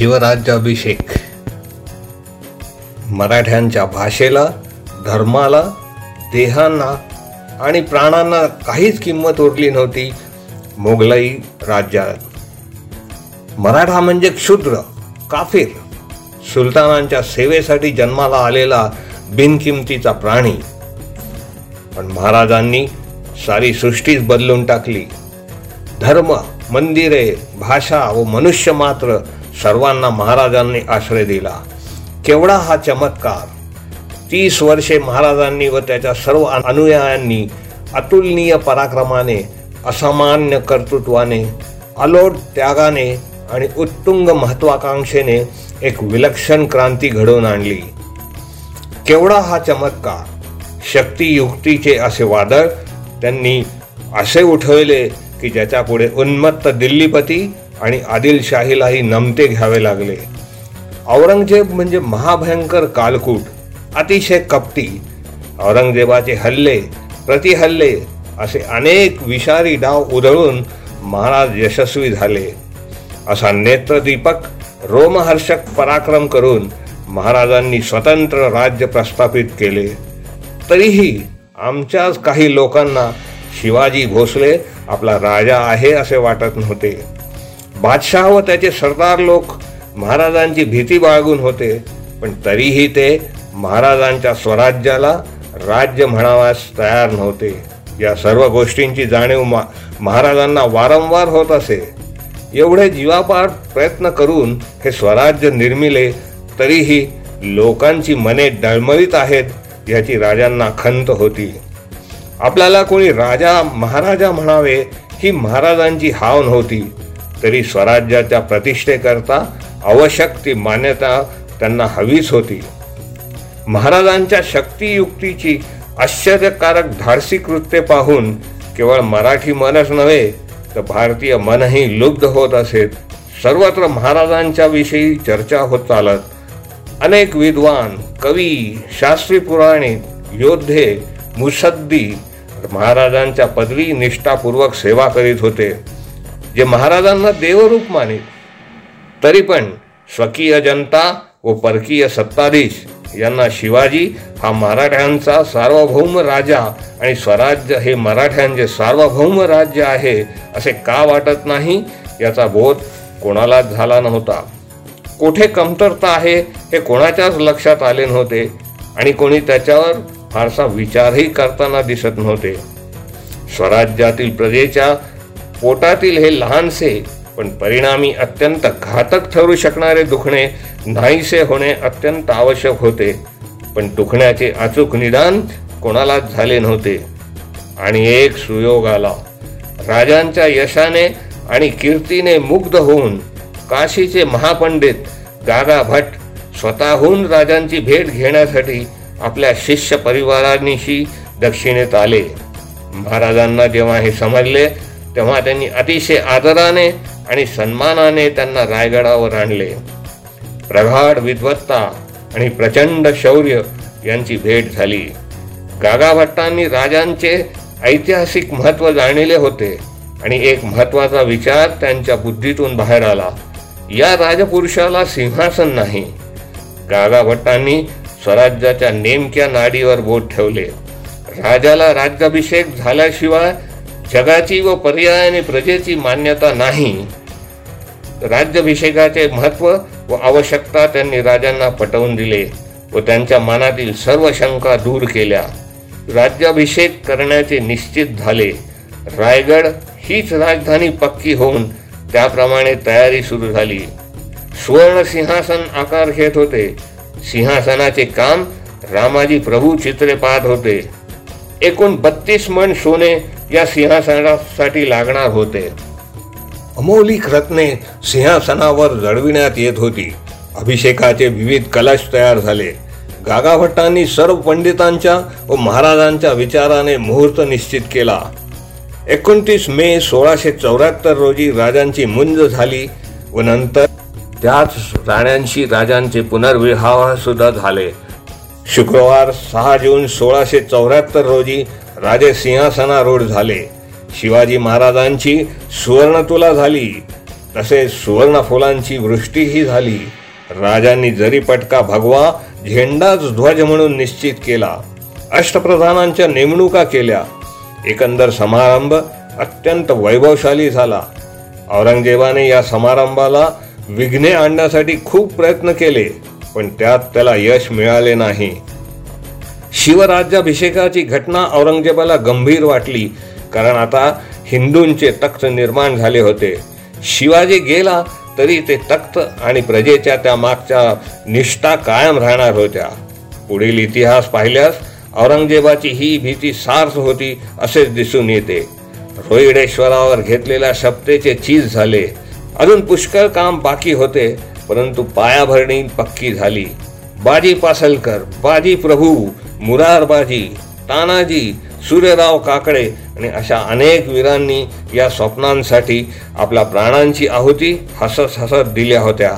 शिवराज्याभिषेक. मराठ्यांच्या भाषेला धर्माला देहांना आणि प्राणांना काहीच किंमत उरली नव्हती मोगलाई राज्यात. मराठा म्हणजे क्षुद्र काफीर. सुलतानांच्या सेवेसाठी जन्माला आलेला बिनकिमतीचा प्राणी. पण महाराजांनी सारी सृष्टीच बदलून टाकली. धर्म मंदिरे भाषा व मनुष्य मात्र सर्वांना महाराजांनी आश्रय दिला. केवढा हा चमत्कार. तीस वर्षे महाराजांनी व त्याच्या सर्व अनुयायांनी अतुलनीय पराक्रमाने असामान्य कर्तृत्वाने अलोट त्यागाने आणि उत्तुंग महत्वाकांक्षेने एक विलक्षण क्रांती घडवून आणली. केवढा हा चमत्कार. शक्तियुक्तीचे असे वादळ त्यांनी असे उठवले की ज्याच्यापुढे उन्मत्त दिल्लीपती आणि आदिलशाहीलाही नमते घ्यावे लागले. औरंगजेब म्हणजे महाभयंकर कालकूट अतिशय कपटी. औरंगजेबाचे हल्ले प्रतिहल्ले असे अनेक विषारी डाव उधळून महाराज यशस्वी झाले. असा नेत्रदीपक रोमहर्षक पराक्रम करून महाराजांनी स्वतंत्र राज्य प्रस्थापित केले. तरीही आमच्याच काही लोकांना शिवाजी भोसले आपला राजा आहे असे वाटत नव्हते. बादशाह व त्याचे सरदार लोक महाराजांची भीती बाळगून होते पण तरीही ते महाराजांच्या स्वराज्याला राज्य म्हणाव्यास तयार नव्हते. या सर्व गोष्टींची जाणीव मा महाराजांना वारंवार होत असे. एवढे जीवापार प्रयत्न करून हे स्वराज्य निर्मिले तरीही लोकांची मने डळमळीत आहेत याची राजांना खंत होती. आपल्याला कोणी राजा महाराजा म्हणावे ही महाराजांची हाव नव्हती. तरी स्वराज्याच्या प्रतिष्ठेकरता आवश्यक ती मान्यता त्यांना हवीच होती. महाराजांच्या शक्तियुक्तीची आश्चर्यकारक धाडसी कृत्ये पाहून केवळ मराठी मनच नव्हे तर भारतीय मनही लुब्ध होत असेत सर्वत्र महाराजांच्या विषयी चर्चा होत चालत. अनेक विद्वान कवी शास्त्री पुराणिक योद्धे मुसद्दी महाराजांच्या पदवी निष्ठापूर्वक सेवा करीत होते. जे महाराजांना देवरूप मानित तरी पण स्वकीय जनता व परकीय सत्ताधीश यांना शिवाजी हा मराठ्यांचा सार्वभौम राजा आणि स्वराज्य हे मराठ्यांचे सार्वभौम राज्य आहे असे का वाटत नाही? याचा बोध कोणालाच झाला नव्हता. कोठे कमतरता आहे हे कोणाच्याच लक्षात आले नव्हते आणि कोणी त्याच्यावर फारसा विचारही करताना दिसत नव्हते. स्वराज्यातील प्रजेच्या पोटातील हे लहानसे पण परिणामी अत्यंत घातक ठरू शकणारे दुखणे नाहीसे होणे अत्यंत आवश्यक होते. पण दुखण्याचे अचूक निदान कोणालाच झाले नव्हते. आणि एक सुयोग आला. राजांच्या यशाने आणि कीर्तीने मुग्ध होऊन काशीचे महापंडित गागा भट स्वतःहून राजांची भेट घेण्यासाठी आपल्या शिष्य परिवारांनीशी दक्षिणेत आले. महाराजांना जेव्हा हे समजले तेव्हा त्यांनी अतिशय आदराने आणि सन्मानाने त्यांना रायगडावर आणले. प्रगाढ विद्वत्ता आणि प्रचंड शौर्य यांची भेट झाली. गागाभट्टांनी राजांचे ऐतिहासिक महत्त्व जाणले होते आणि एक महत्त्वाचा विचार त्यांच्या बुद्धीतून बाहेर आला. या राजपुरुषाला सिंहासन नाही. गागाभट्टांनी स्वराज्याच्या नेमक्या नाडीवर बोट ठेवले. राजाला राज्याभिषेक झाल्याशिवाय जगाची व पर्यायाने प्रजेची मान्यता नाही. राज्याभिषेकाचे महत्त्व व आवश्यकता त्यांनी राजांना पटवून दिले व त्यांच्या मनातील सर्व शंका दूर केल्या. राज्याभिषेक करण्याचे निश्चित झाले. रायगड हीच राजधानी पक्की होऊन त्याप्रमाणे तयारी सुरू झाली. सुवर्ण सिंहासन आकार घेत होते. सिंहासनाचे काम रामाजी प्रभू चित्रे पाहत होते. एकूण बत्तीस मन सोने या सिंहासनासाठी लागणार होते. अमौलिक रत्ने सिंहासनावर जळविण्यात येत होती. अभिषेकाचे विविध कलश तयार झाले. गागाभट्टांनी सर्व पंडितांच्या व महाराजांच्या विचाराने मुहूर्त निश्चित केला. एकोणतीस मे सोळाशे चौऱ्याहत्तर रोजी राजांची मुंज झाली व नंतर त्याच राण्यांशी राजांचे पुनर्विवाह सुद्धा झाले. शुक्रवार सहा जून सोळाशे चौऱ्याहत्तर रोजी राजे सिंहासनारूढ झाले. शिवाजी महाराजांची सुवर्णतुला झाली. तसेच सुवर्ण फुलांची वृष्टीही झाली. राजांनी जरी पटका भगवा झेंडाच ध्वज म्हणून निश्चित केला. अष्टप्रधानांच्या नेमणुका केल्या. एकंदर समारंभ अत्यंत वैभवशाली झाला. औरंगजेबाने या समारंभाला विघ्ने आणण्यासाठी खूप प्रयत्न केले पण त्यात त्याला यश मिळाले नाही. शिवराज्याभिषेकाची घटना औरंगजेबाला गंभीर वाटली कारण आता हिंदूंचे तख्त निर्माण झाले होते. शिवाजी गेला तरी ते तख्त आणि प्रजेच्या त्या मागच्या निष्ठा कायम राहणार होत्या. पुढील इतिहास पाहिल्यास औरंगजेबाची ही भीती सार्थ होती असेच दिसून येते. रोहिडेश्वरावर घेतलेल्या शपतेचे चीज झाले. अजून पुष्कळ काम बाकी होते परंतु पायाभरणी पक्की झाली. बाजी पासलकर बाजी प्रभू मुरारबाजी तानाजी सूर्यराव काकडे आणि अशा अनेक वीरांनी या स्वप्नांसाठी आपल्या प्राणांची आहुती हसत हसत दिल्या होत्या.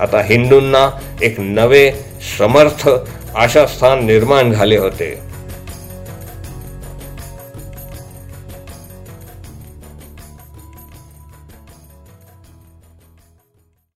आता हिंदूंना एक नवे समर्थ आशास्थान निर्माण झाले होते.